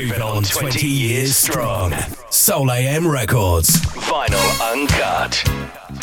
Groove on 20 years strong. Soul AM Records. Vinyl Uncut.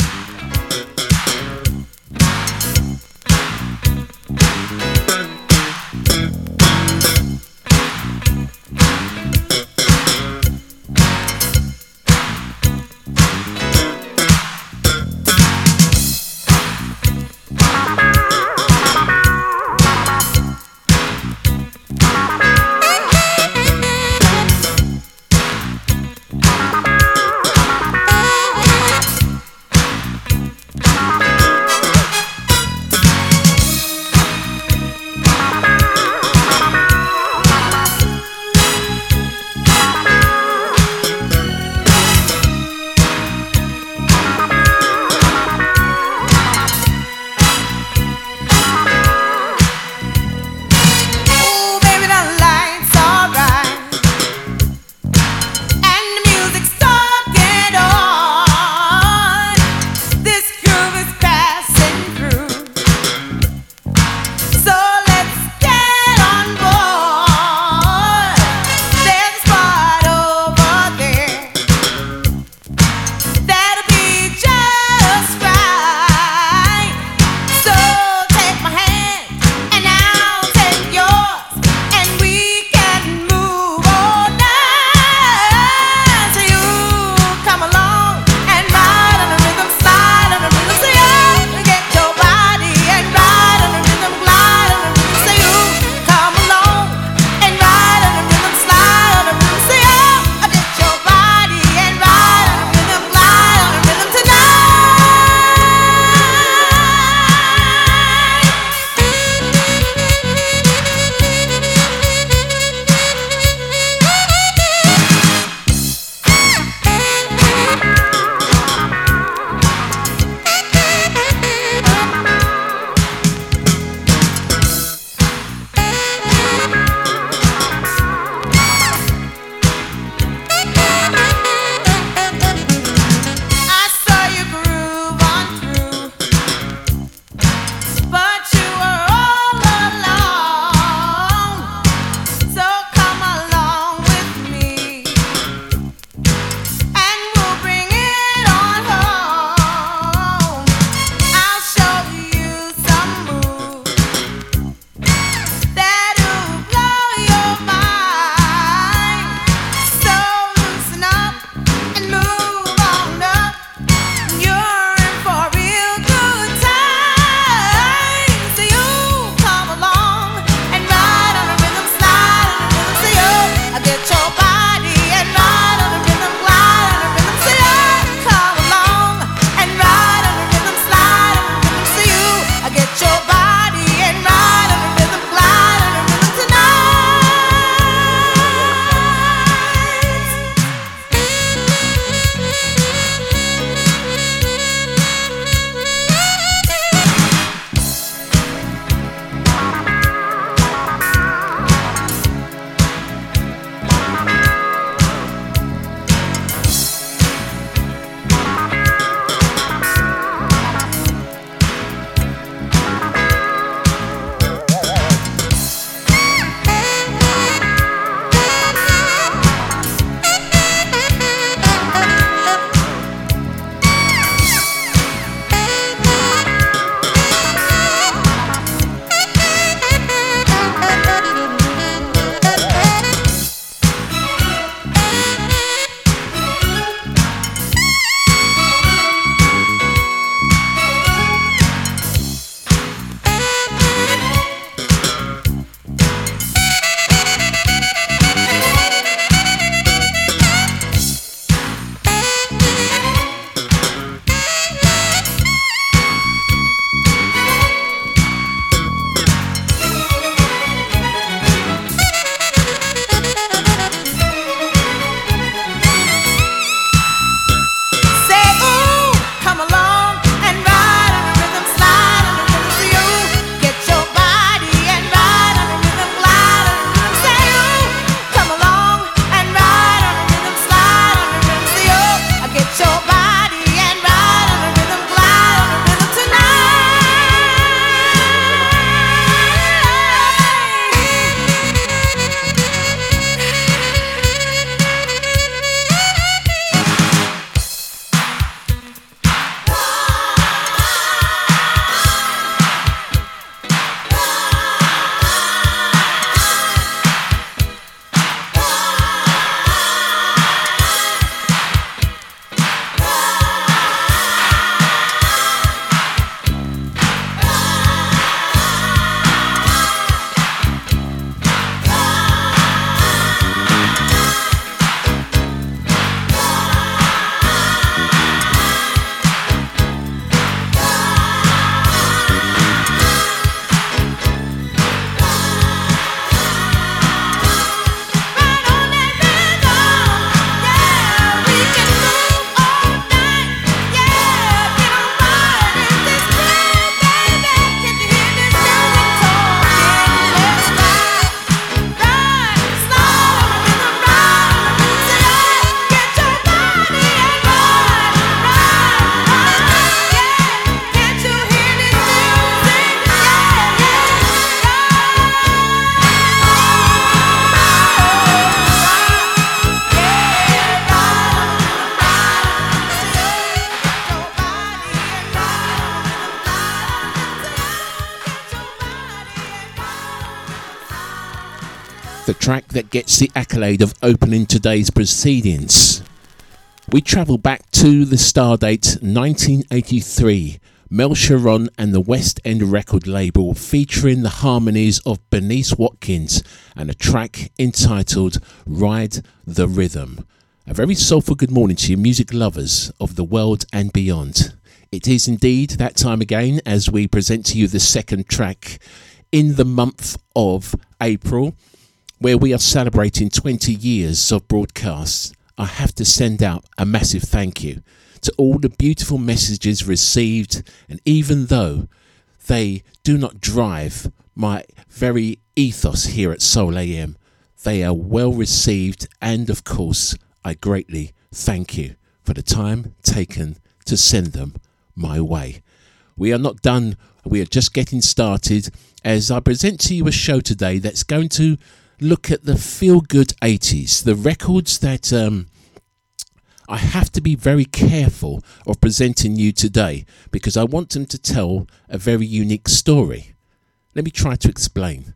That gets the accolade of opening today's proceedings. We travel back to the star date 1983. Mel Sharon and the West End record label featuring the harmonies of Bernice Watkins and a track entitled Ride the Rhythm. A very soulful good morning to you, music lovers of the world and beyond. It is indeed that time again as we present to you the second track in the month of April where we are celebrating 20 years of broadcasts, I have to send out a massive thank you to all the beautiful messages received. And even though they do not drive my very ethos here at Soul AM, they are well received. And of course, I greatly thank you for the time taken to send them my way. We are not done, we are just getting started as I present to you a show today that's going to look at the feel good 80s, the records that um, I have to be very careful of presenting you today because I want them to tell a very unique story. Let me try to explain.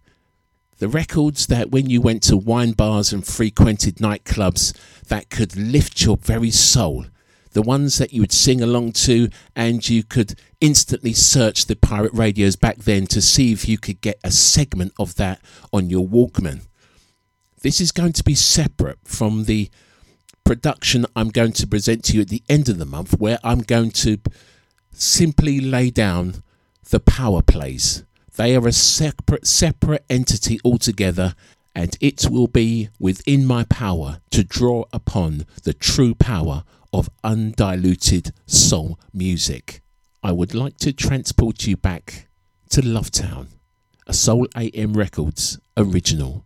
The records that when you went to wine bars and frequented nightclubs that could lift your very soul, the ones that you would sing along to, and you could instantly search the pirate radios back then to see if you could get a segment of that on your Walkman. This is going to be separate from the production I'm going to present to you at the end of the month, where I'm going to simply lay down the power plays. They are a separate separate entity altogether, and it will be within my power to draw upon the true power of undiluted soul music. I would like to transport you back to Lovetown, a Soul AM Records original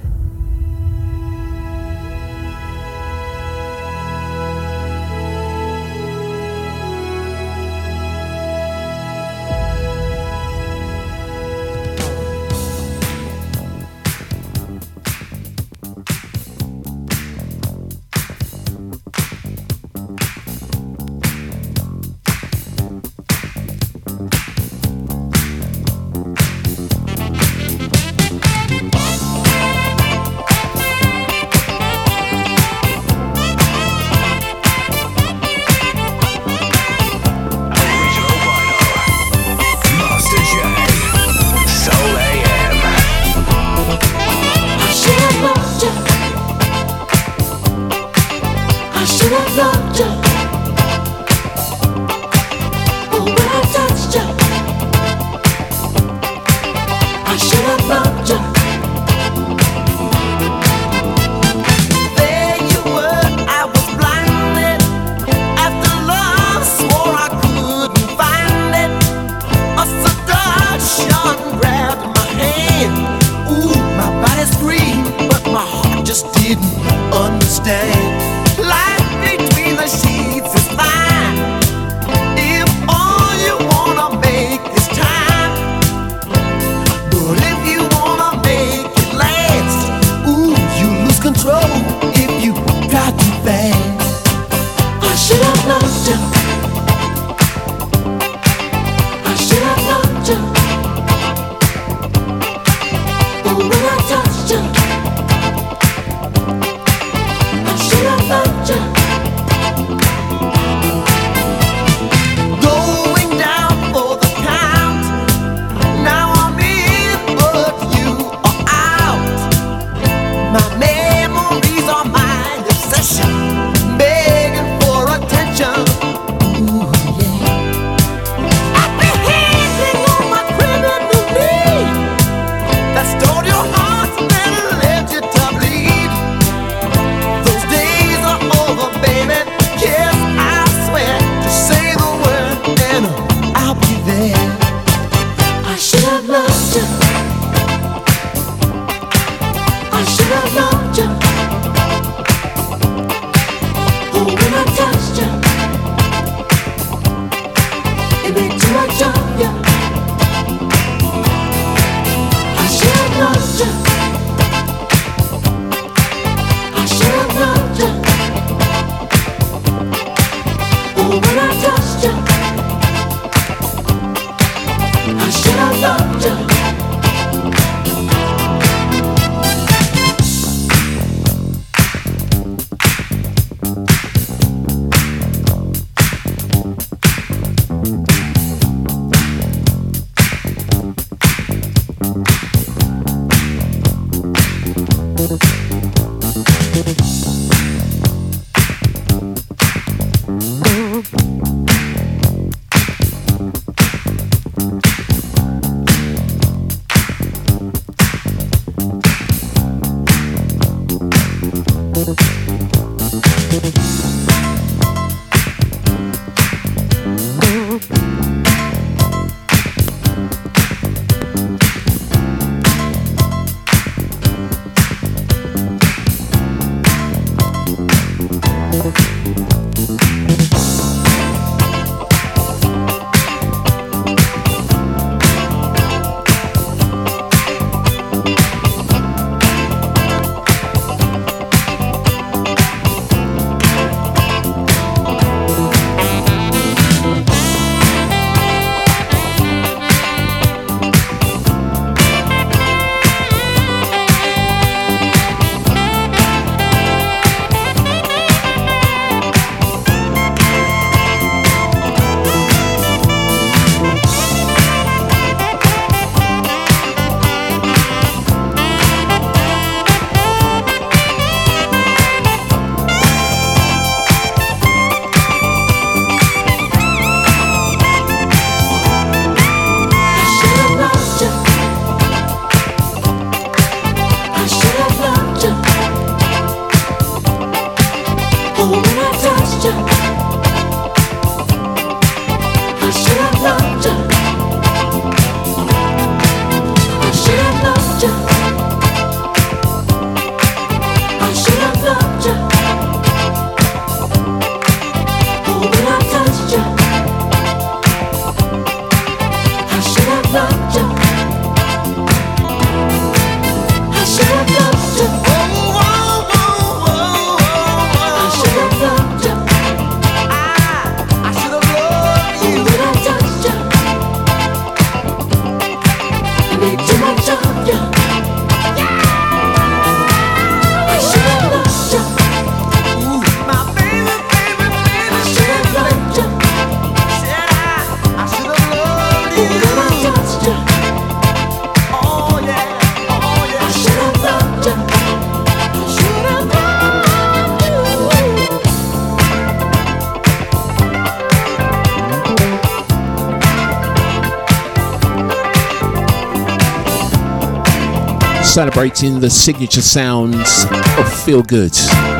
Celebrating the signature sounds of Feel Good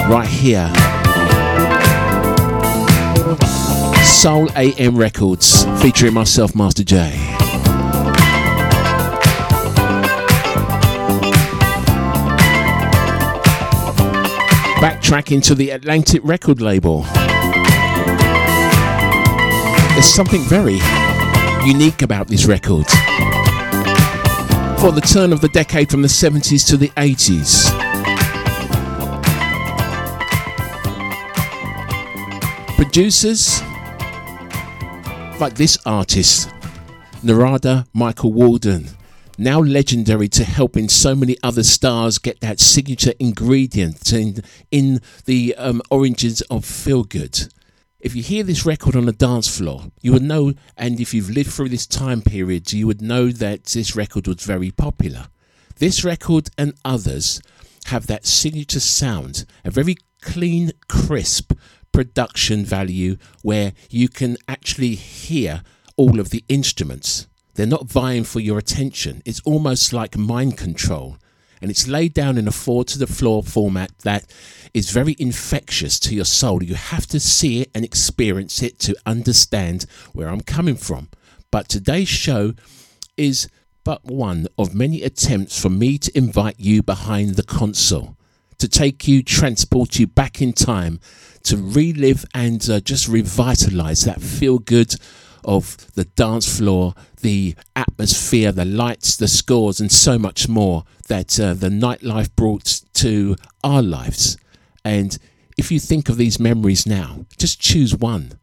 right here. Soul AM Records featuring myself, Master J. Backtracking to the Atlantic record label. There's something very unique about this record for the turn of the decade from the 70s to the 80s. Producers like this artist, Narada Michael Walden, now legendary to helping so many other stars get that signature ingredient in, in the um, oranges of Feel Good. If you hear this record on a dance floor, you would know, and if you've lived through this time period, you would know that this record was very popular. This record and others have that signature sound, a very clean, crisp production value where you can actually hear all of the instruments. They're not vying for your attention. It's almost like mind control. And it's laid down in a four to the floor format that is very infectious to your soul. You have to see it and experience it to understand where I'm coming from. But today's show is but one of many attempts for me to invite you behind the console, to take you, transport you back in time, to relive and uh, just revitalize that feel good of the dance floor, the atmosphere, the lights, the scores, and so much more that uh, the nightlife brought to our lives. And if you think of these memories now, just choose one.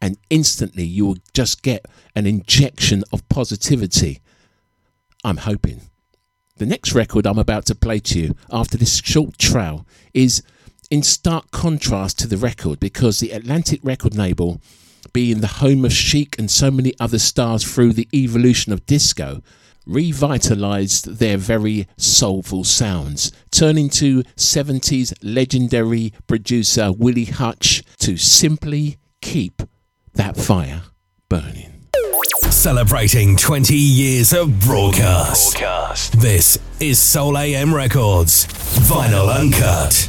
And instantly you will just get an injection of positivity. I'm hoping. The next record I'm about to play to you after this short trail is in stark contrast to the record because the Atlantic record label, being the home of Chic and so many other stars through the evolution of disco, revitalized their very soulful sounds, turning to 70s legendary producer Willie Hutch to simply keep that fire burning. Celebrating 20 years of broadcast. broadcast. This is Soul AM Records, vinyl uncut.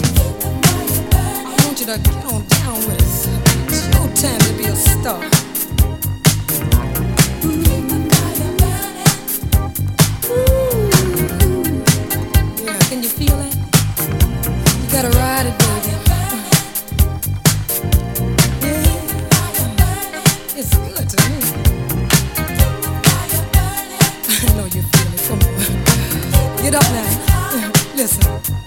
you to get on down with us. It's no time to be a star. Yeah, can you feel it? You gotta ride it, baby. It's good to me. I know you feel it. Come on. Get up now. Listen.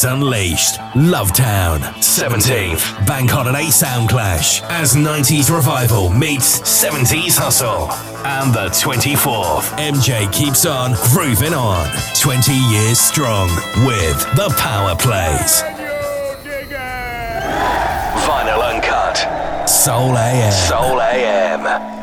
80s Unleashed, Lovetown. 17th, Bank Holiday Soundclash, as 90s Revival meets 70s Hustle. And the 24th, MJ keeps on grooving on, 20 years strong, with The Power Plays. Vinyl Uncut. Soul AM. Soul AM.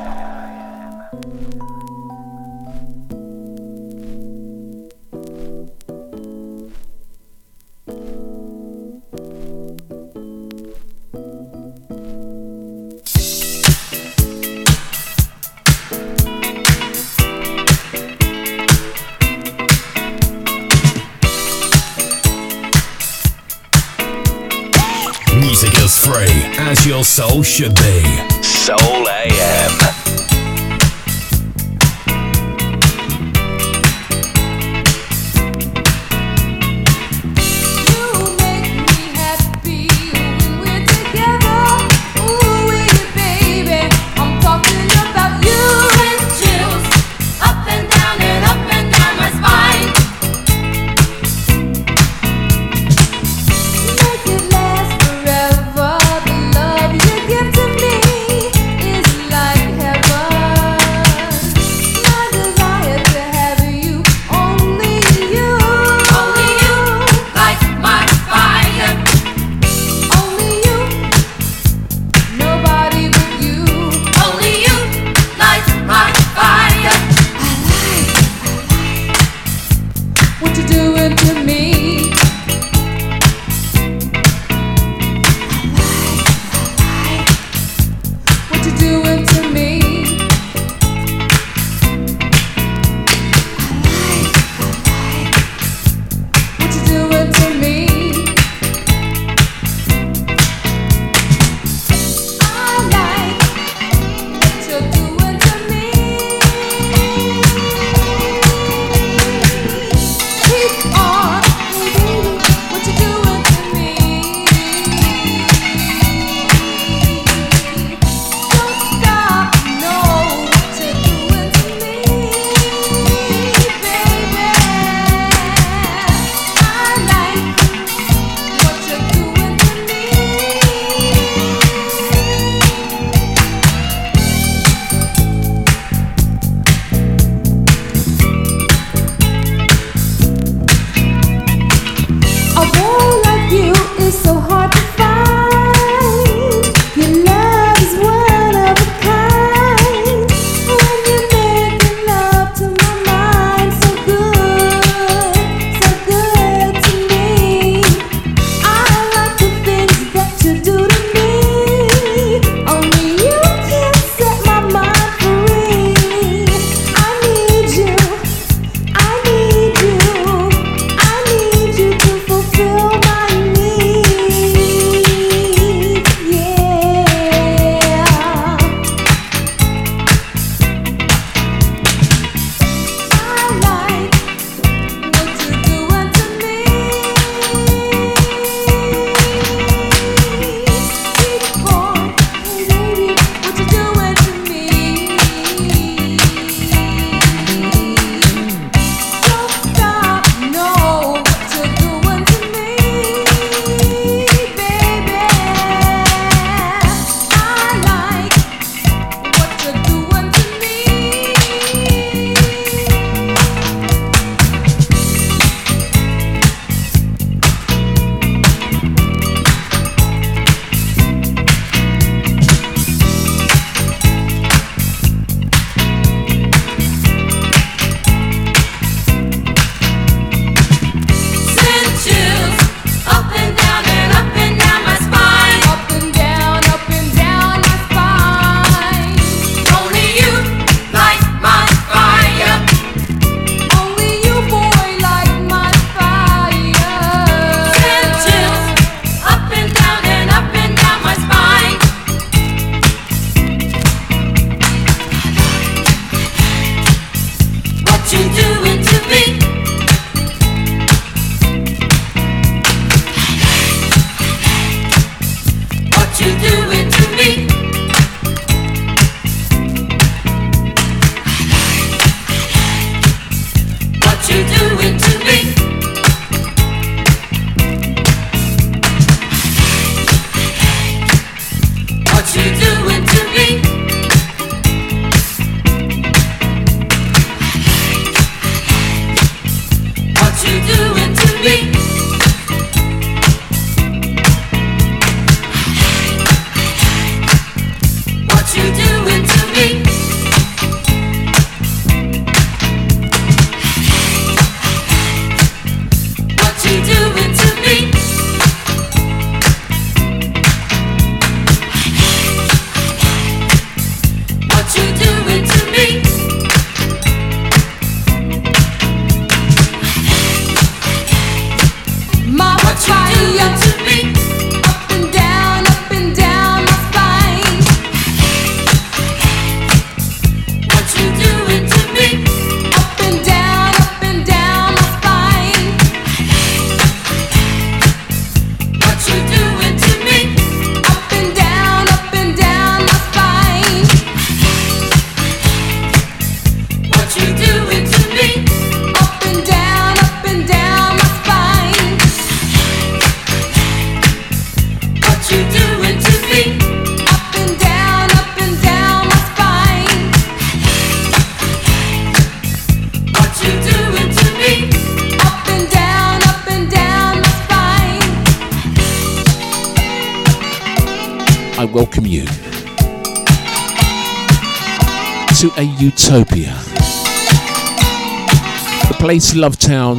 The place Lovetown,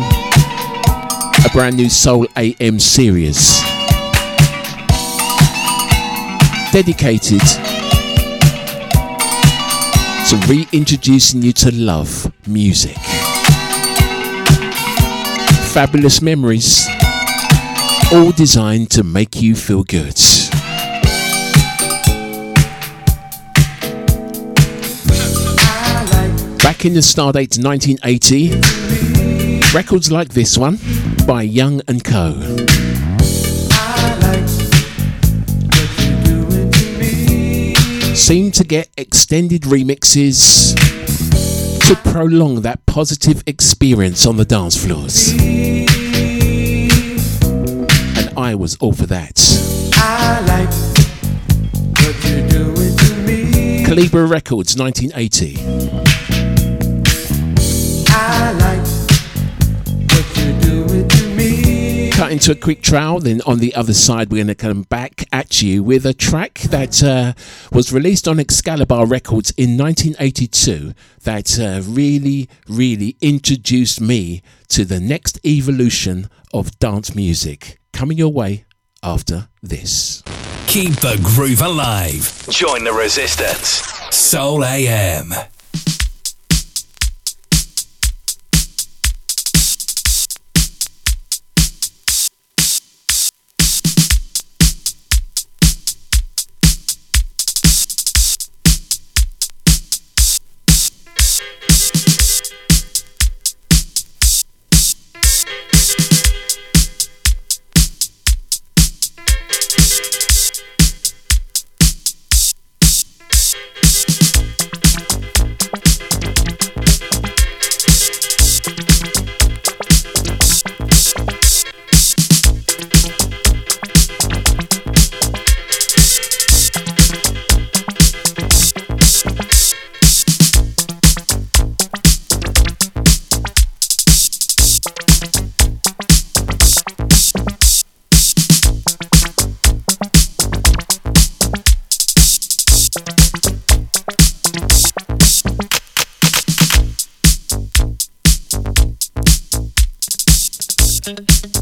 a brand new Soul AM series. Dedicated to reintroducing you to love music. Fabulous memories, all designed to make you feel good. Back in the Stardate 1980, records like this one by Young and Co. Seem to get extended remixes to prolong that positive experience on the dance floors. And I was all for that. Calibre Records 1980. Cut into a quick trial, then on the other side, we're going to come back at you with a track that uh, was released on Excalibur Records in 1982 that uh, really, really introduced me to the next evolution of dance music. Coming your way after this. Keep the groove alive. Join the resistance. Soul AM. Thank you.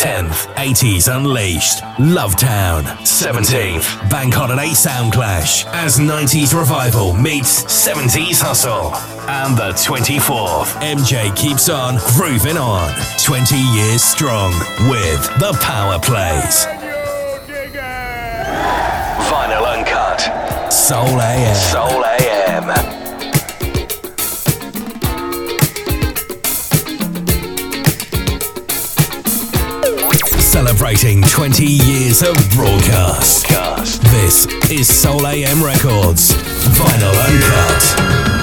10th, 80s Unleashed, Love Town. 17th, Bank Holiday Sound Clash, as 90s Revival meets 70s Hustle. And the 24th, MJ keeps on grooving on, 20 years strong with The Power Plays. Vinyl Uncut. Soul AM. Soul AM. celebrating 20 years of broadcast. broadcast. This is Soul AM Records, Vinyl Uncut.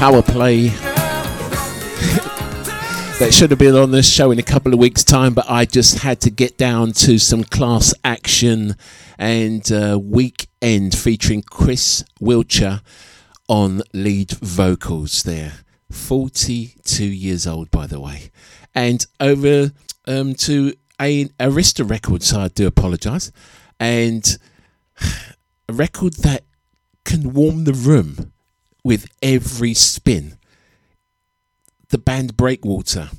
Power play that should have been on this show in a couple of weeks' time, but I just had to get down to some class action and uh, weekend featuring Chris Wiltshire on lead vocals there. 42 years old, by the way. And over um, to a Arista Records, So I do apologise. And a record that can warm the room with every spin. The band Breakwater.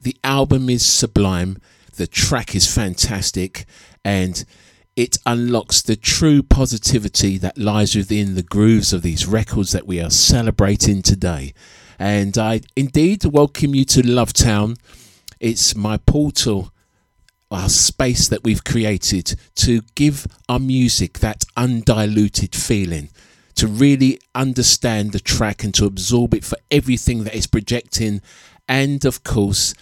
The album is sublime, the track is fantastic, and it unlocks the true positivity that lies within the grooves of these records that we are celebrating today. And I indeed welcome you to Lovetown. It's my portal, our space that we've created to give our music that undiluted feeling, to really understand the track and to absorb it for everything that it's projecting, and of course,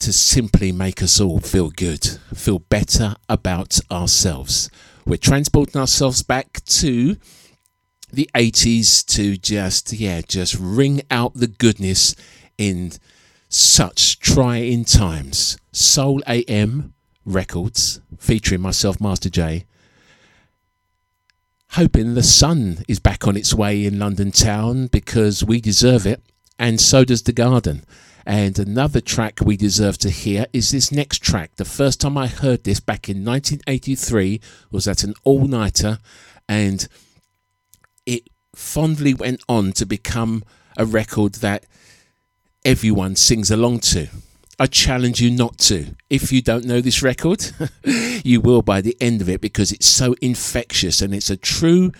to simply make us all feel good, feel better about ourselves. We're transporting ourselves back to the 80s to just, yeah, just ring out the goodness in such trying times. Soul AM Records, featuring myself, Master J. Hoping the sun is back on its way in London town because we deserve it, and so does the garden. And another track we deserve to hear is this next track. The first time I heard this back in 1983 was at an all nighter, and it fondly went on to become a record that everyone sings along to. I challenge you not to. If you don't know this record, you will by the end of it because it's so infectious and it's a true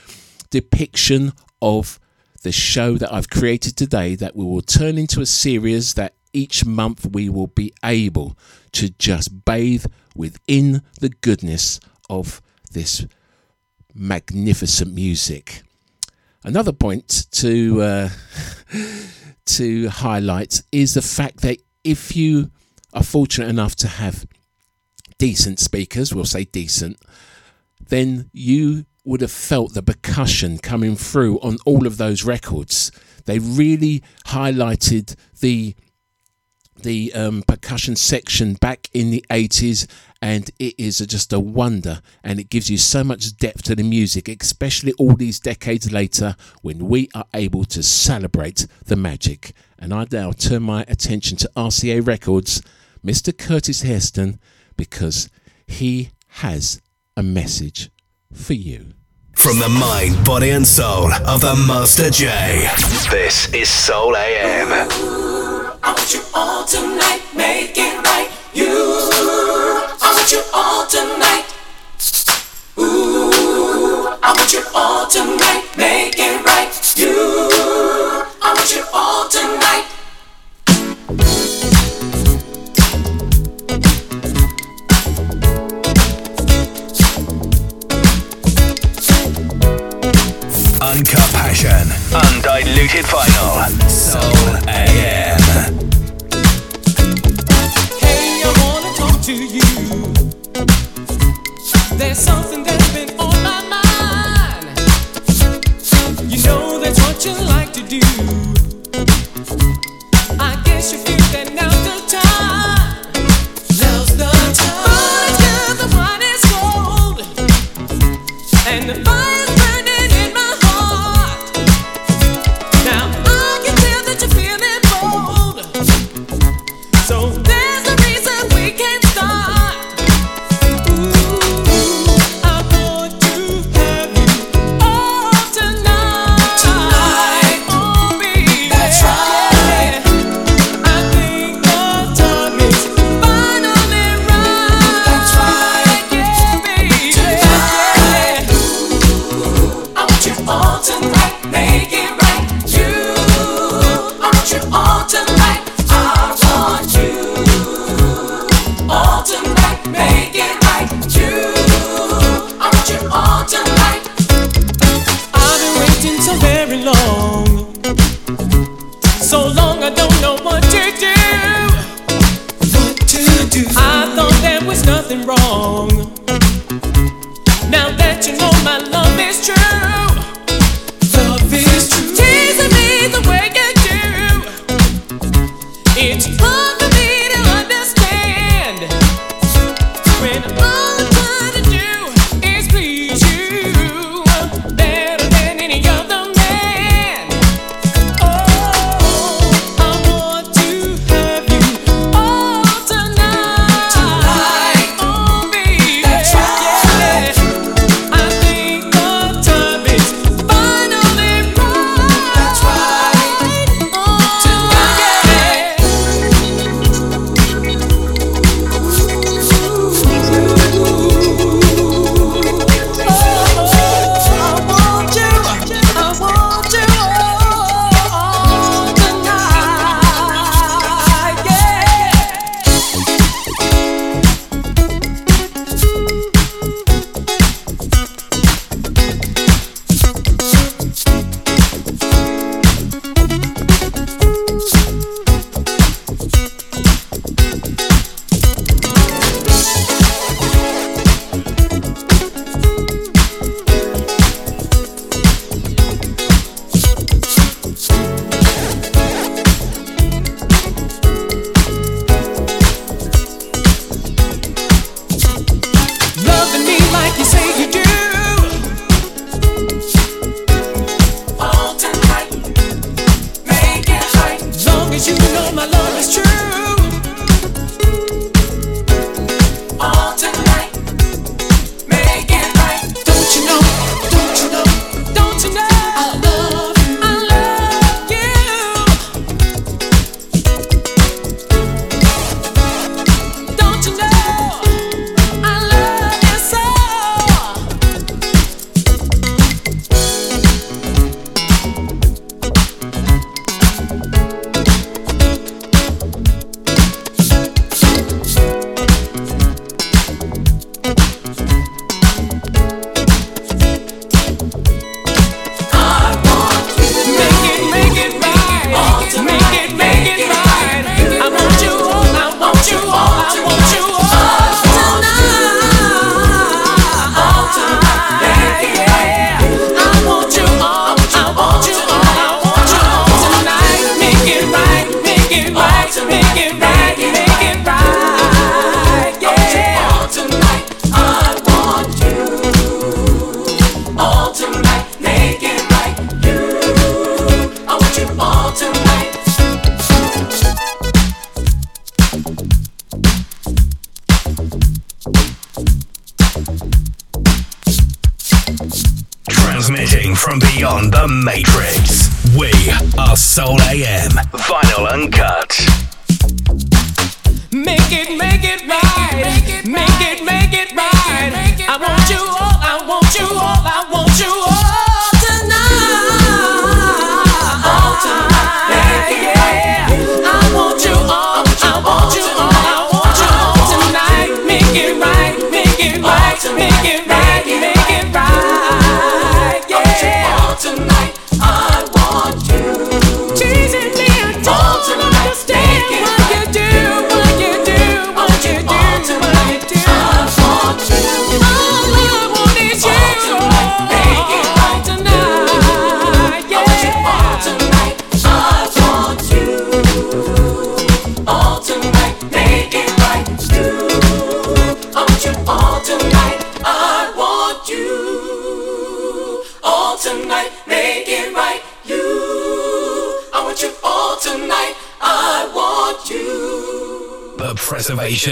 depiction of the show that I've created today that we will turn into a series that each month we will be able to just bathe within the goodness of this magnificent music. Another point to uh, to highlight is the fact that if you are fortunate enough to have decent speakers, we'll say decent, then you would have felt the percussion coming through on all of those records. They really highlighted the the um, percussion section back in the 80s and it is just a wonder and it gives you so much depth to the music especially all these decades later when we are able to celebrate the magic and i now turn my attention to rca records mr curtis hairston because he has a message for you From the mind, body, and soul of the Master J. This is Soul AM. I want you all tonight, make want you all tonight. Ooh, I want you all tonight, make it right. You, I want you all tonight. Uncut passion, undiluted vinyl. Soul AM. Hey, I wanna talk to you. There's something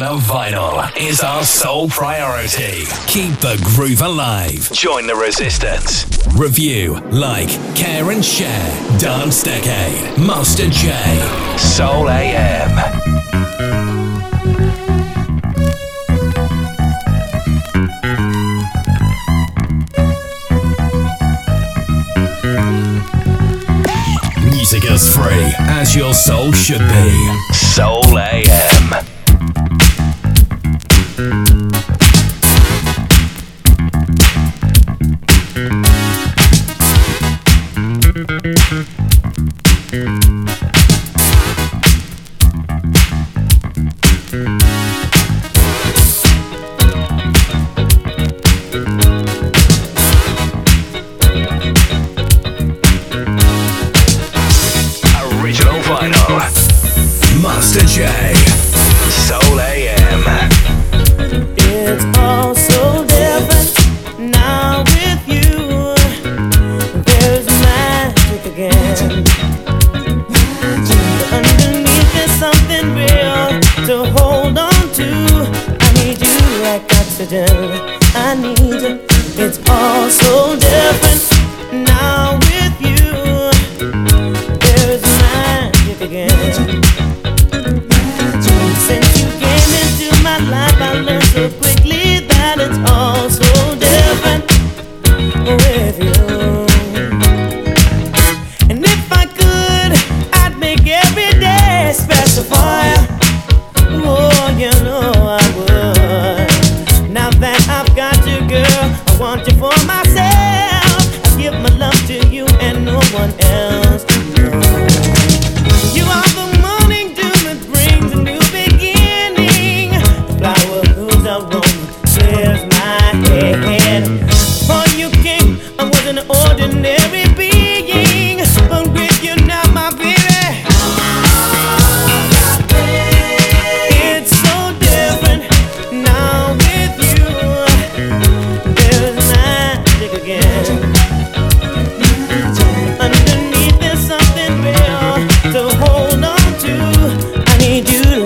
Of vinyl is our sole priority. Keep the groove alive. Join the resistance. Review, like, care, and share. Dance Decade. Master J. Soul AM. Music is free as your soul should be. Soul AM.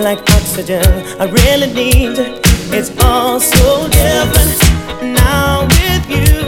like oxygen I really need. It's all so different now with you.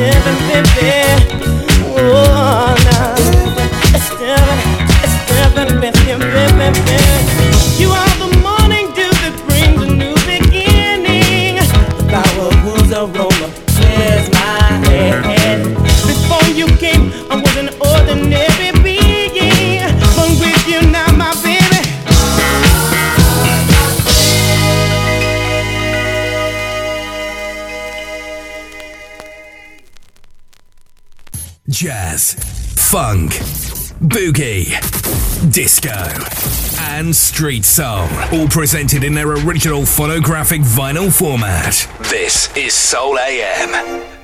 different Street Soul, all presented in their original phonographic vinyl format. This is Soul AM.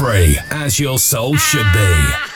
Free as your soul should be.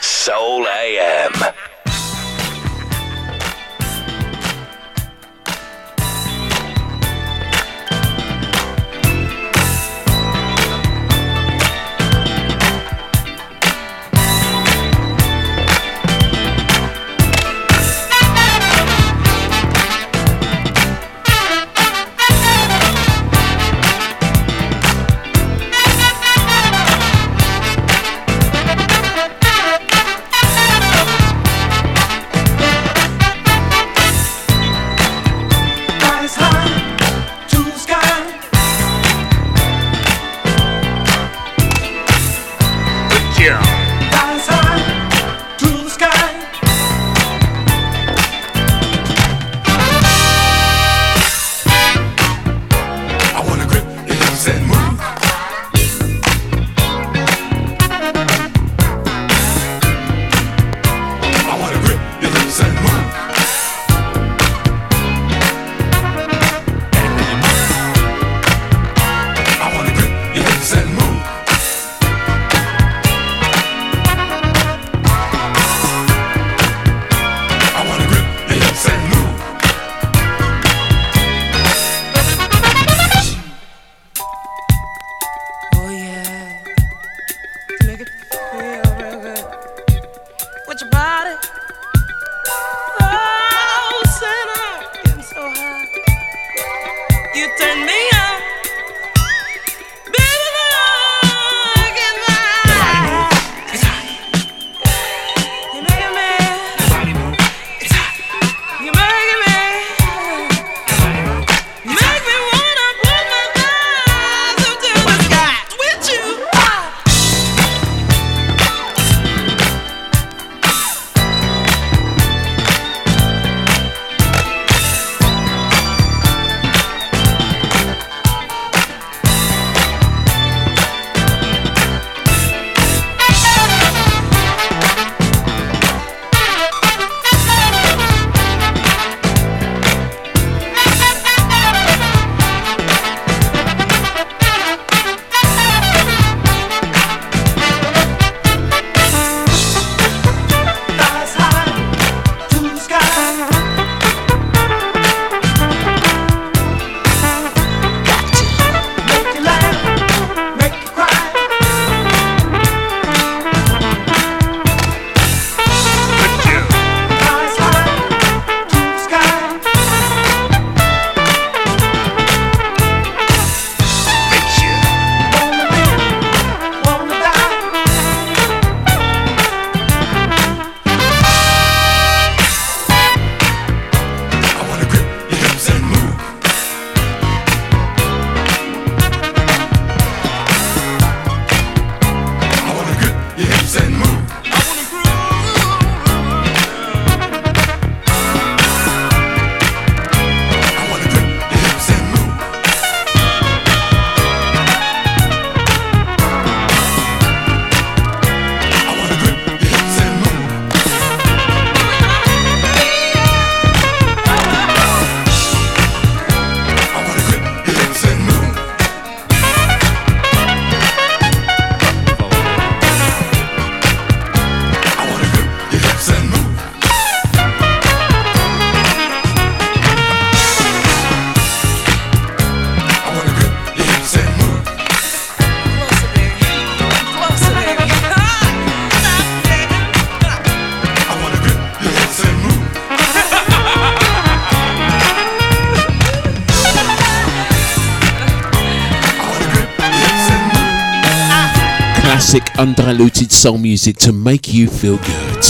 Soul music to make you feel good.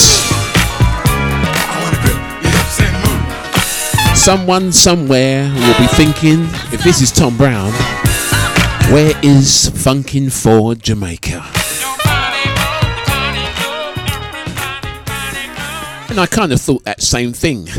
Someone somewhere will be thinking, if this is Tom Browne, where is Funkin' for Jamaica? And I kind of thought that same thing.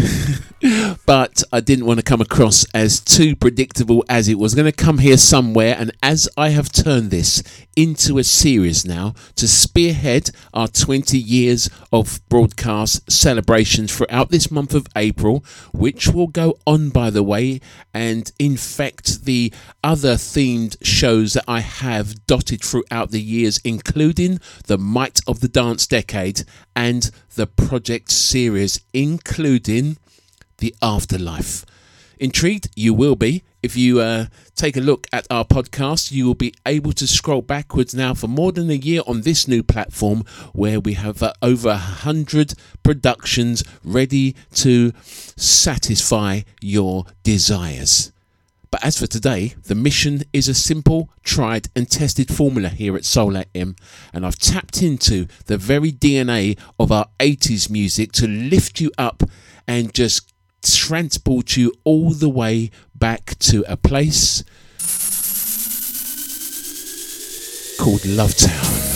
but I didn't want to come across as too predictable as it was going to come here somewhere. And as I have turned this into a series now to spearhead our 20 years of broadcast celebrations throughout this month of April, which will go on, by the way, and infect the other themed shows that I have dotted throughout the years, including the Might of the Dance Decade and the Project series, including the afterlife. Intrigued? You will be. If you uh, take a look at our podcast, you will be able to scroll backwards now for more than a year on this new platform where we have uh, over a hundred productions ready to satisfy your desires. But as for today, the mission is a simple, tried, and tested formula here at Soul AM, and I've tapped into the very DNA of our 80s music to lift you up and just transport you all the way back to a place called Lovetown. From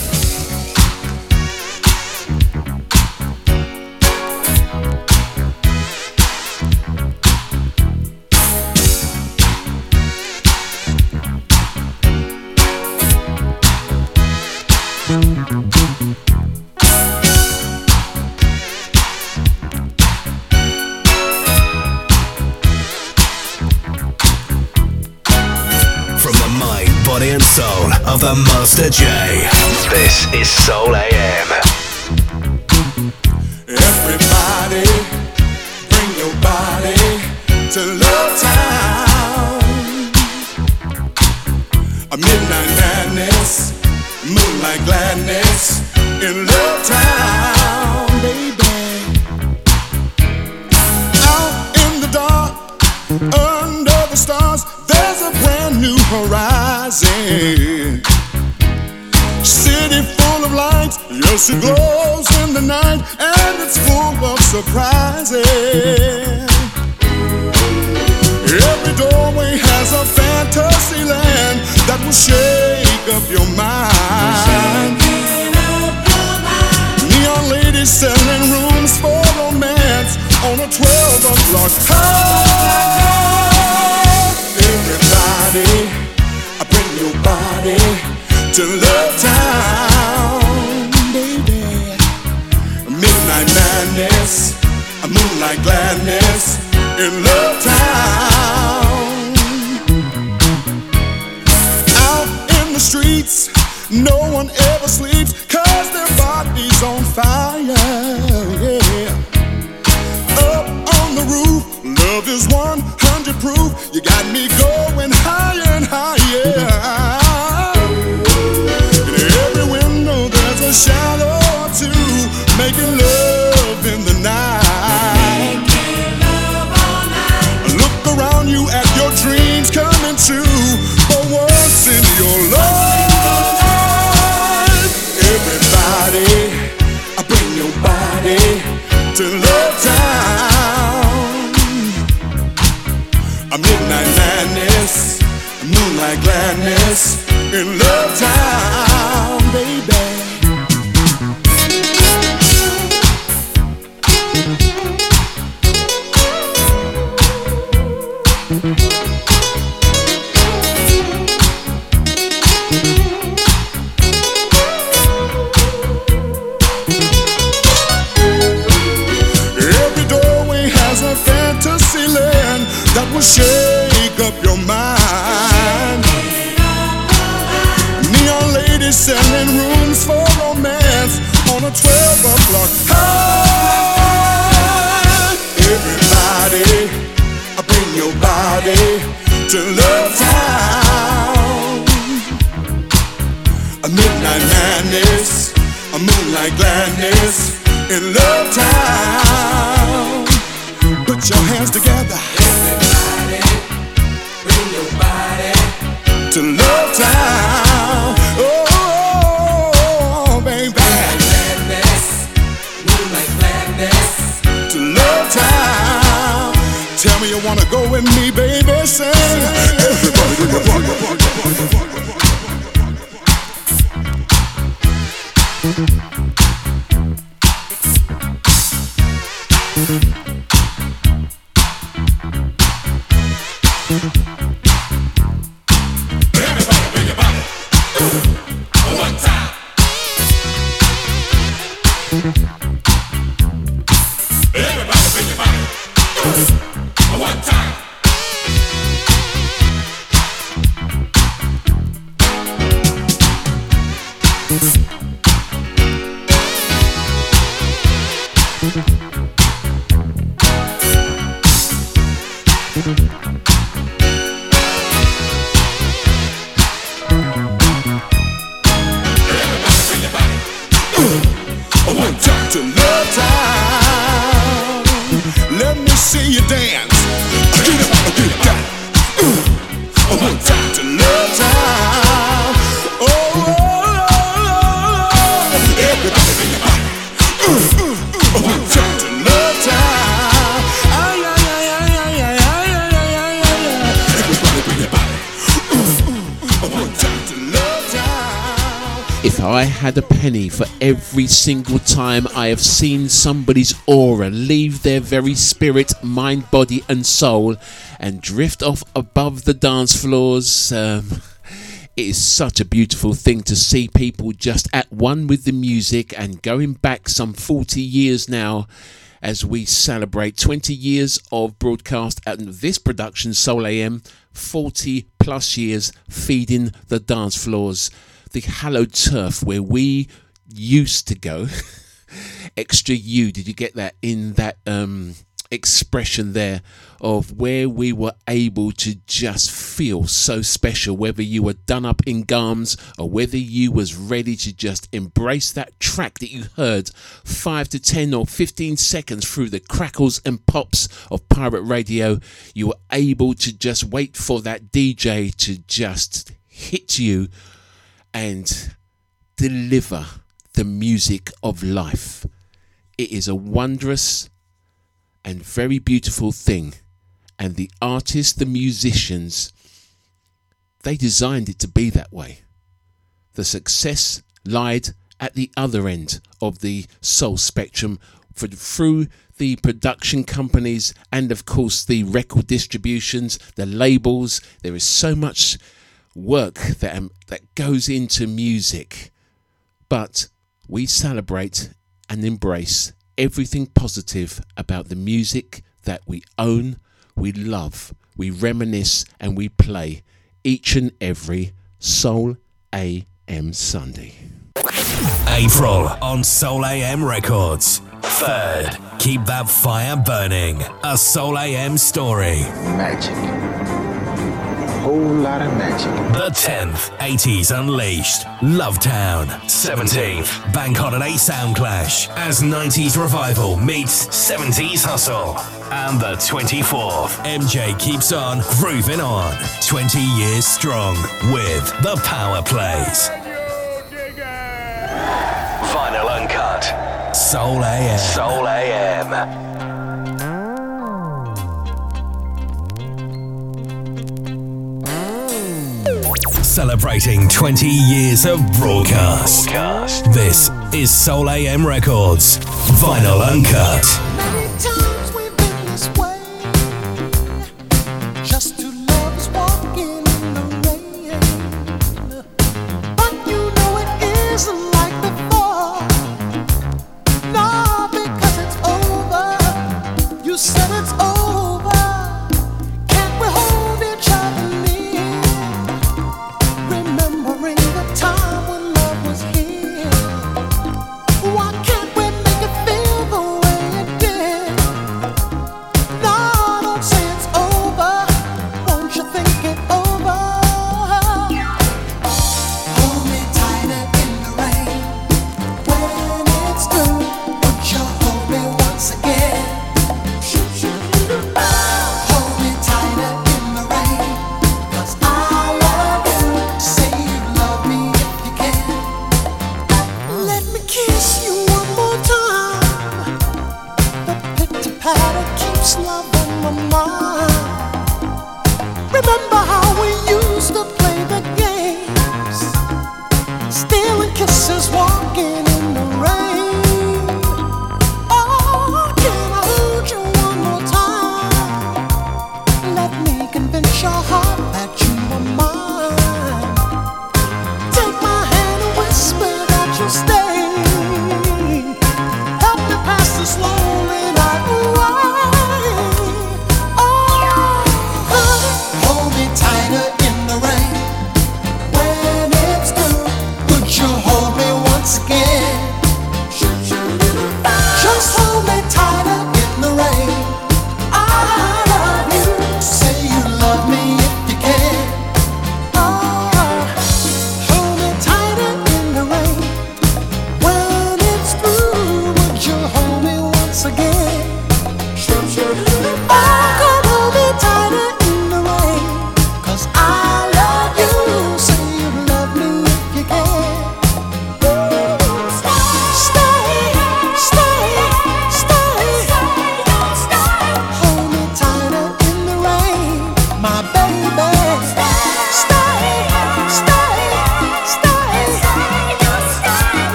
of the Master J. This is Soul AM. Everybody, bring your body to Love Town. A midnight madness, moonlight gladness in Love Town, baby. Out in the dark, under the stars, there's a brand new horizon. City full of lights, yes, it glows in the night, and it's full of surprises. Every doorway has a fantasy land that will shake up your mind. Neon ladies selling rooms for romance on a 12 o'clock high. Everybody, your body to Love Town, baby. Midnight madness, a moonlight gladness in Love Town. Out in the streets, no one ever sleeps, cause have seen somebody's aura leave their very spirit, mind, body, and soul and drift off above the dance floors, um, it is such a beautiful thing to see people just at one with the music and going back some 40 years now as we celebrate 20 years of broadcast at this production, Soul AM, 40 plus years feeding the dance floors, the hallowed turf where we used to go. Extra you, did you get that in that um, expression there of where we were able to just feel so special, whether you were done up in gums or whether you was ready to just embrace that track that you heard five to ten or fifteen seconds through the crackles and pops of pirate radio, you were able to just wait for that DJ to just hit you and deliver the music of life. It is a wondrous and very beautiful thing. And the artists, the musicians, they designed it to be that way. The success lied at the other end of the soul spectrum for, through the production companies and, of course, the record distributions, the labels. There is so much work that, um, that goes into music. But we celebrate and embrace everything positive about the music that we own, we love, we reminisce, and we play each and every Soul AM Sunday. April on Soul AM Records. Third, keep that fire burning. A Soul AM story. Magic. Whole lot of magic. The 10th, 80s Unleashed. Lovetown. 17th, Bank Holiday Sound Clash, As 90s Revival meets 70s Hustle. And the 24th, MJ keeps on grooving on. 20 years strong with The Power Plays. Vinyl Uncut. Soul AM. Soul AM. Celebrating 20 years of broadcast. This is Soul AM Records. Vinyl Uncut.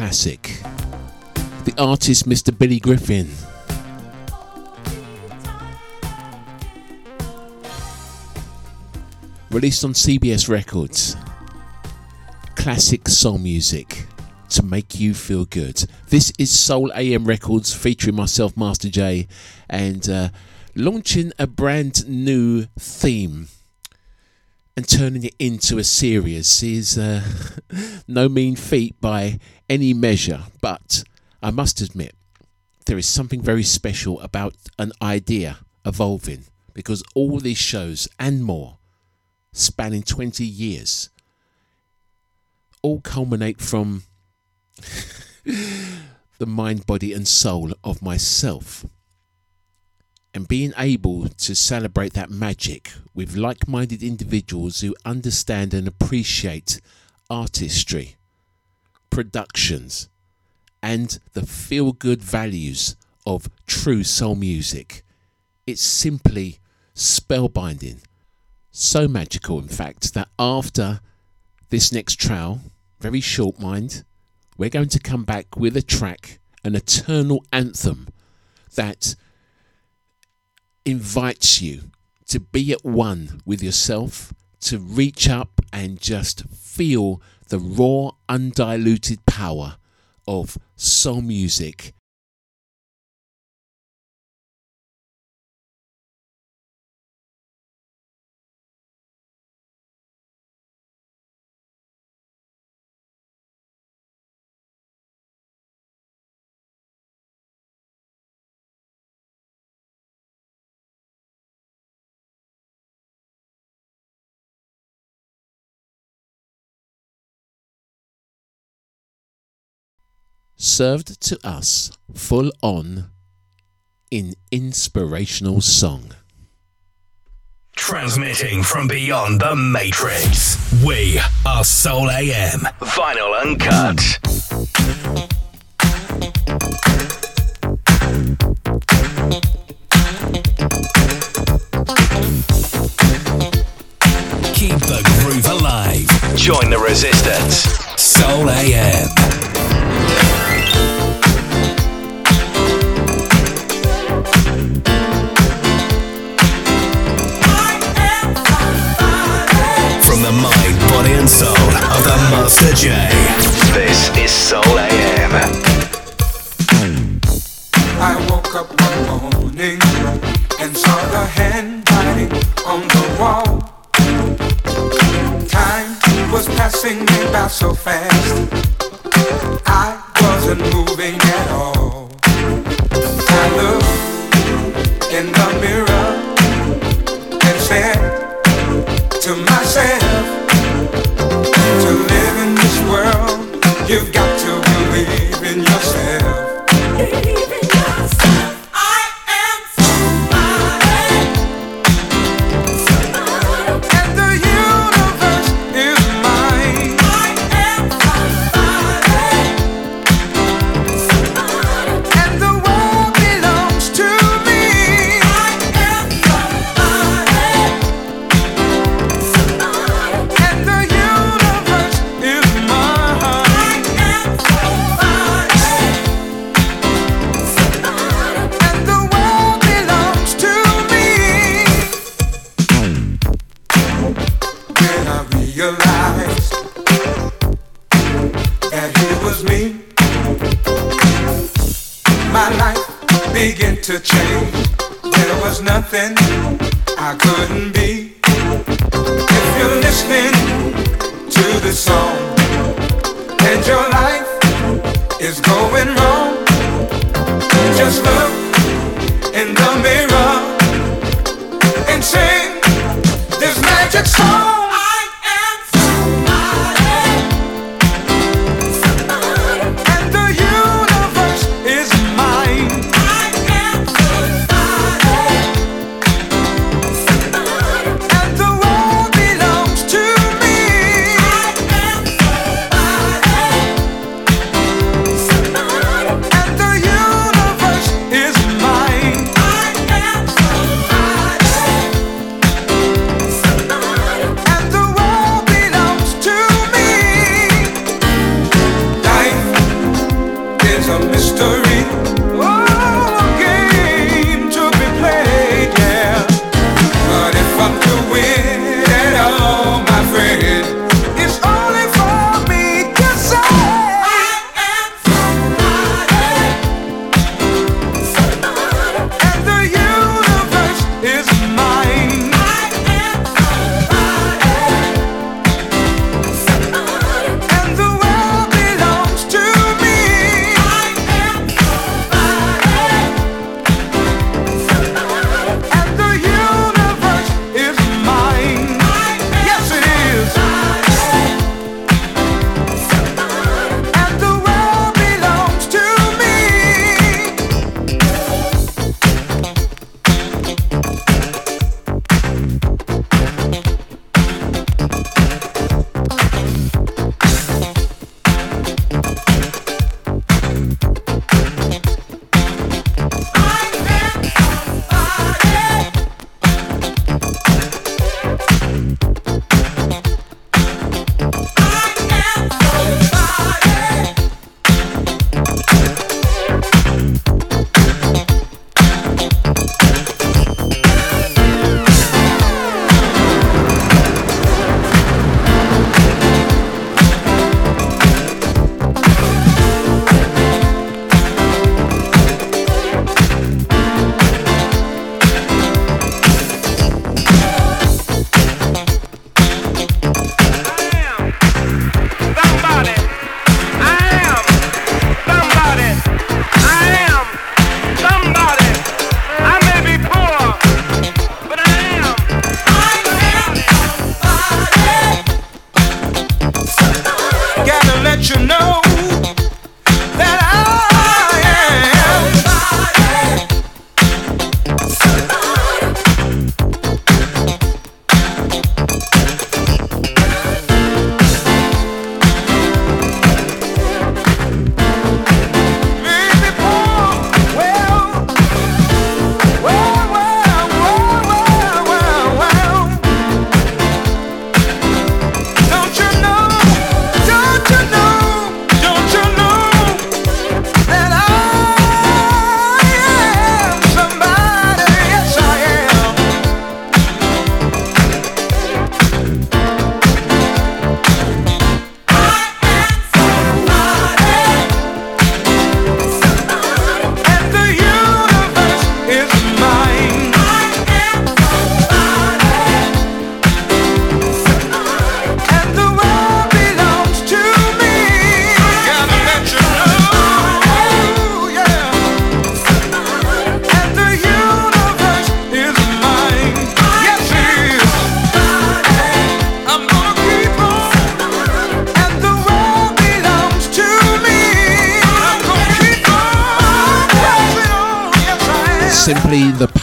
Classic. The artist Mr. Billy Griffin. Released on CBS Records. Classic soul music to make you feel good. This is Soul AM Records featuring myself, Master J, and uh, launching a brand new theme and turning it into a series is uh, no mean feat by any measure. But I must admit, there is something very special about an idea evolving because all these shows and more, spanning 20 years, all culminate from the mind, body, and soul of myself. And being able to celebrate that magic with like minded individuals who understand and appreciate artistry, productions, and the feel good values of true soul music. It's simply spellbinding. So magical, in fact, that after this next trial, very short mind, we're going to come back with a track, an eternal anthem that invites you to be at one with yourself, to reach up and just feel the raw, undiluted power of soul music. Served to us full on in inspirational song. Transmitting from beyond the Matrix. We are Soul AM. Vinyl Uncut. Keep the groove alive. Join the resistance. Soul AM. This is Soul AM. I woke up one morning and saw the handwriting on the wall. Time was passing me by so fast. I wasn't moving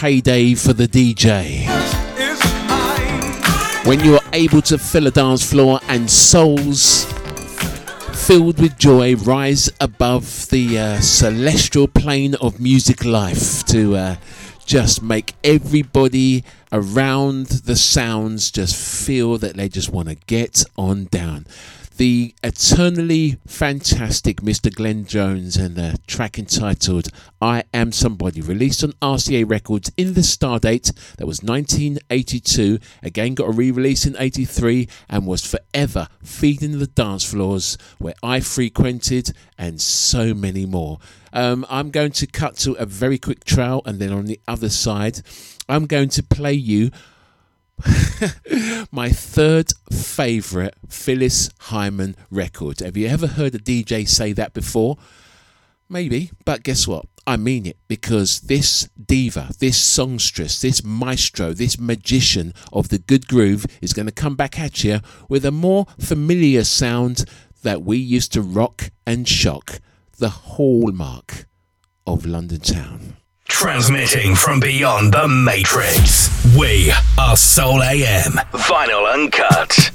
payday for the DJ. When you are able to fill a dance floor and souls filled with joy rise above the uh, celestial plane of music life to uh, just make everybody around the sounds just feel that they just want to get on down. The eternally fantastic Mr. Glenn Jones and a track entitled I Am Somebody, released on RCA Records in the star date that was 1982, again got a re release in 83 and was forever feeding the dance floors where I frequented and so many more. Um, I'm going to cut to a very quick trail and then on the other side, I'm going to play you my third favourite Phyllis Hyman record. Have you ever heard a DJ say that before? Maybe, but guess what? I mean it because this diva, this songstress, this maestro, this magician of the good groove is going to come back at you with a more familiar sound that we used to rock and shock. The hallmark of London town. Transmitting from beyond the Matrix. We are Soul AM. Vinyl Uncut.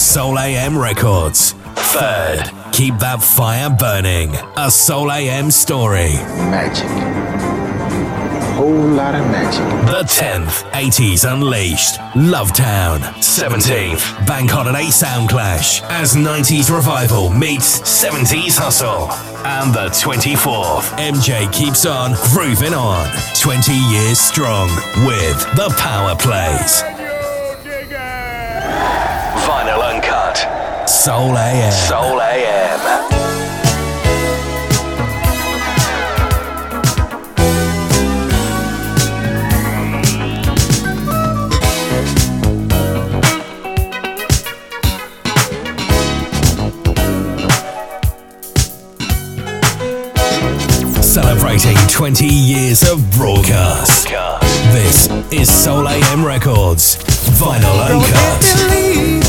Soul AM Records. Third, keep that fire burning. A Soul AM story. Magic. Whole lot of magic. The 10th, 80s Unleashed. Love Town. 17th, Bank Holiday Soundclash. As 90s Revival meets 70s Hustle. And the 24th, MJ keeps on grooving on. 20 years strong with The Power Plays. Soul AM. Soul AM. Celebrating 20 years of broadcast. broadcast. This is Soul AM Records, Vinyl Ochre.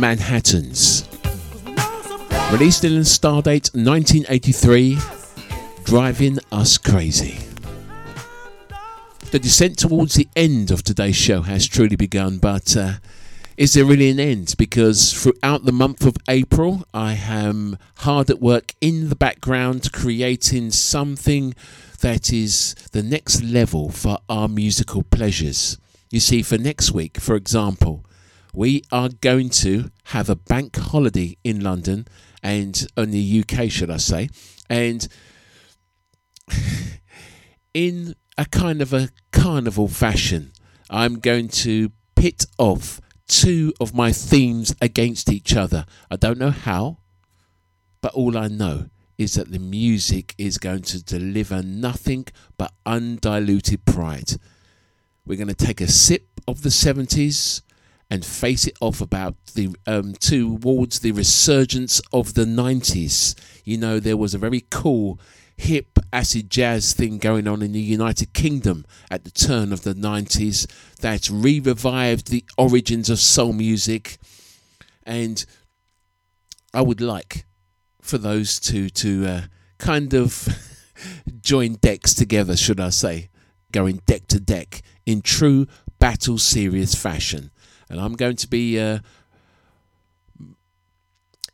Manhattans. Released in Stardate 1983, driving us crazy. The descent towards the end of today's show has truly begun, but uh, is there really an end? Because throughout the month of April, I am hard at work in the background creating something that is the next level for our musical pleasures. You see, for next week, for example, we are going to have a bank holiday in London and in the UK, should I say, and in a kind of a carnival fashion, I'm going to pit off two of my themes against each other. I don't know how, but all I know is that the music is going to deliver nothing but undiluted pride. We're going to take a sip of the 70s and face it off about the um, towards the resurgence of the 90s. You know, there was a very cool hip acid jazz thing going on in the United Kingdom at the turn of the 90s that re revived the origins of soul music. And I would like for those two to uh, kind of join decks together, should I say, going deck to deck in true battle serious fashion. And I'm going to be uh,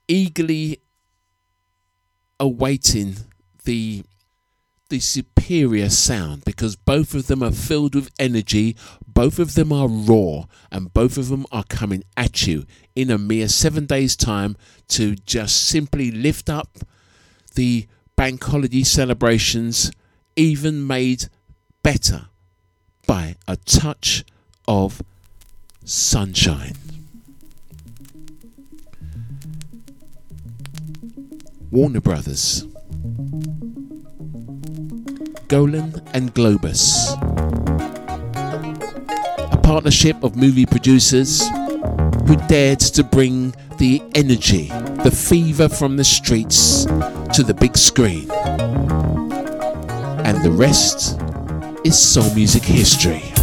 eagerly awaiting the the superior sound because both of them are filled with energy, both of them are raw, and both of them are coming at you in a mere seven days' time to just simply lift up the bank holiday celebrations, even made better by a touch of sunshine. Warner Brothers. Golan and Globus. A partnership of movie producers who dared to bring the energy, the fever from the streets to the big screen. And the rest is soul music history.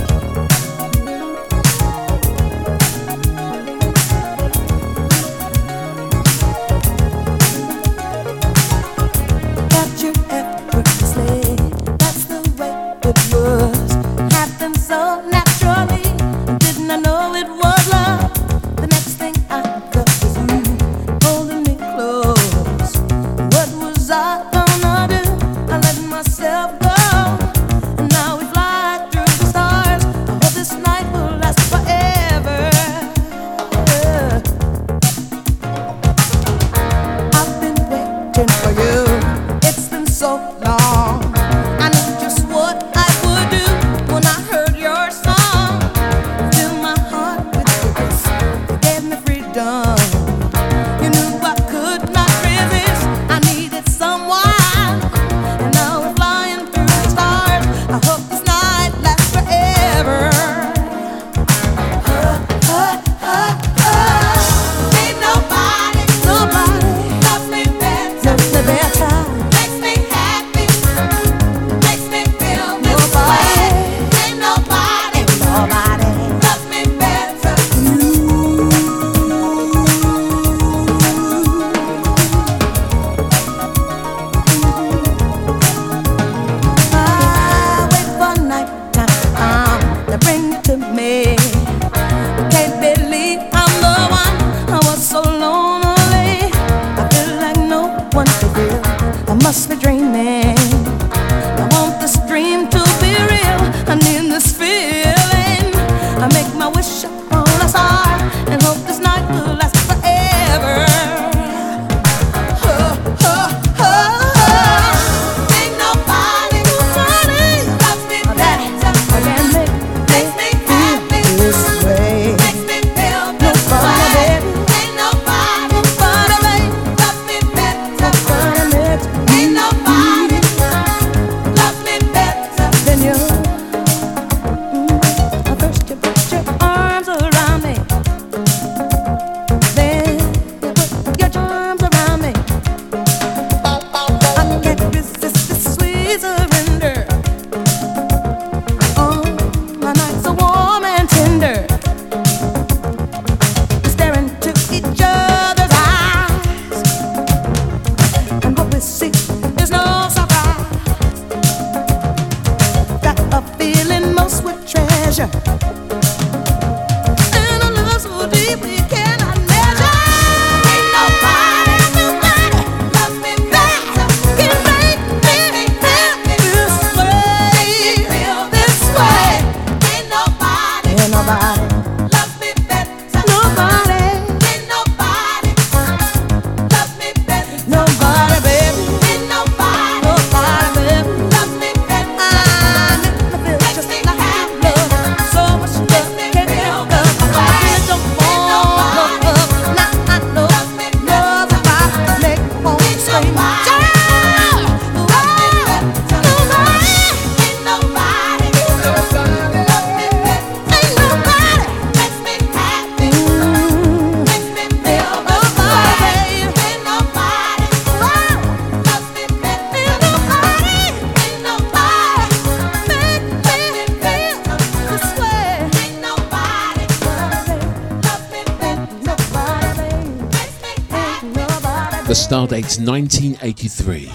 1983.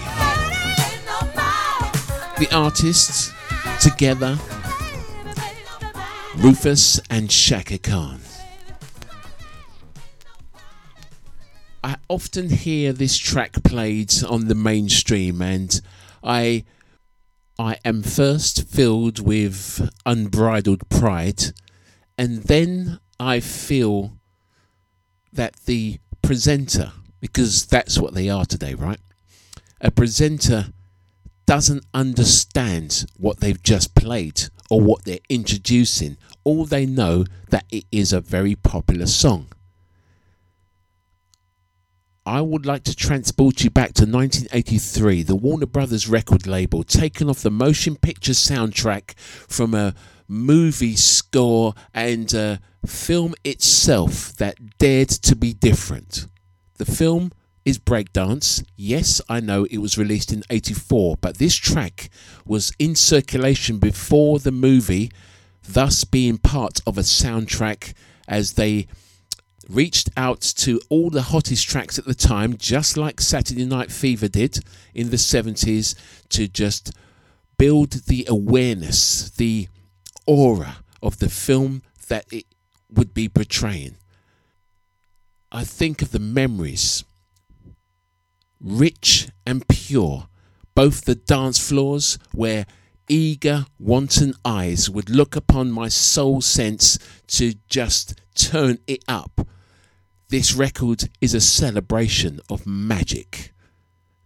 The artists together Rufus and Chaka Khan. I often hear this track played on the mainstream and I I am first filled with unbridled pride and then I feel that the presenter because that's what they are today, right? Presenter doesn't understand what they've just played or what they're introducing. All they know that it is a very popular song. I would like to transport you back to 1983, the Warner Brothers record label, taken off the motion picture soundtrack from a movie score and a film itself that dared to be different. The film is Breakdance. Yes, I know it was released in 84, but this track was in circulation before the movie, thus being part of a soundtrack as they reached out to all the hottest tracks at the time, just like Saturday Night Fever did in the 70s, to just build the awareness, the aura of the film that it would be portraying. I think of the memories, rich and pure, both the dance floors where eager, wanton eyes would look upon my soul sense to just turn it up. This record is a celebration of magic.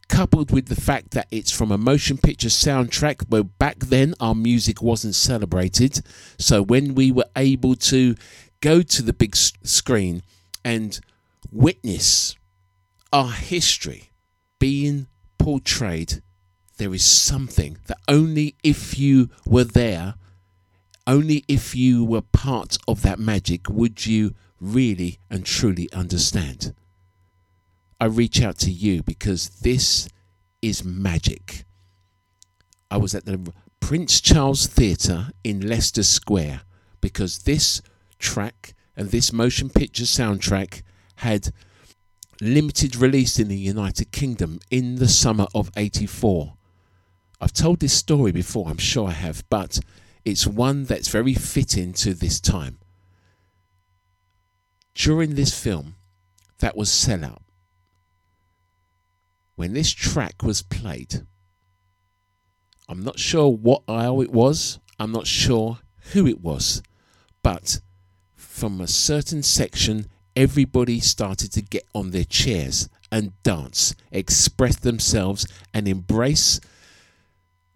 Coupled with the fact that it's from a motion picture soundtrack, where back then our music wasn't celebrated. So when we were able to go to the big screen and witness our history being portrayed, there is something that only if you were there, only if you were part of that magic, would you really and truly understand. I reach out to you because this is magic. I was at the Prince Charles Theatre in Leicester Square because this track and this motion picture soundtrack had limited release in the United Kingdom in the summer of 84. I've told this story before, I'm sure I have, but it's one that's very fitting to this time. During this film, that was Sellout. When this track was played, I'm not sure what aisle it was, I'm not sure who it was, but from a certain section, everybody started to get on their chairs and dance, express themselves, and embrace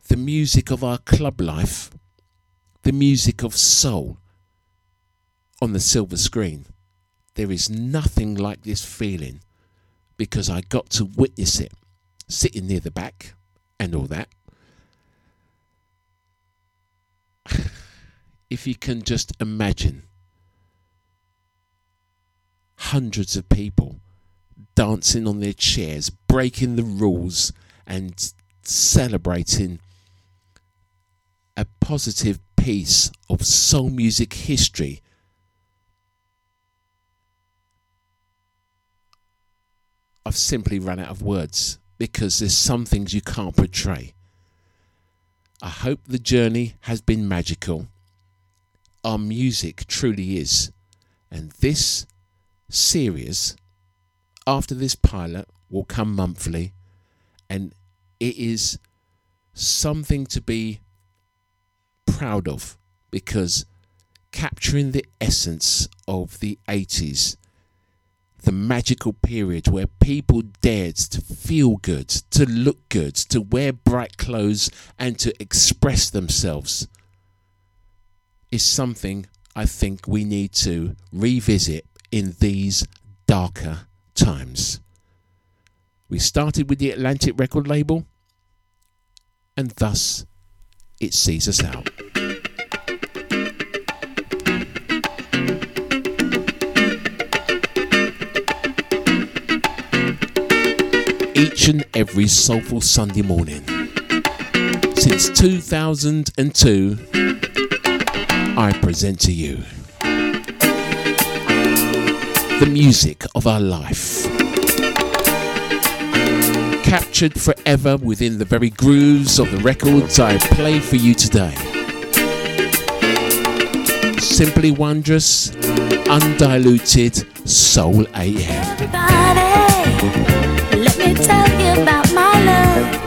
the music of our club life, the music of soul on the silver screen. There is nothing like this feeling because I got to witness it sitting near the back and all that. If you can just imagine hundreds of people dancing on their chairs, breaking the rules, and celebrating a positive piece of soul music history. I've simply run out of words because there's some things you can't portray. I hope the journey has been magical. Our music truly is. And this series, after this pilot, will come monthly. And it is something to be proud of because capturing the essence of the 80s, the magical period where people dared to feel good, to look good, to wear bright clothes, and to express themselves, is something I think we need to revisit in these darker times. We started with the Atlantic record label, and thus it sees us out. Each and every soulful Sunday morning since 2002, I present to you the music of our life. Captured forever within the very grooves of the records I play for you today. Simply wondrous, undiluted Soul AM. Everybody, let me tell you about my love.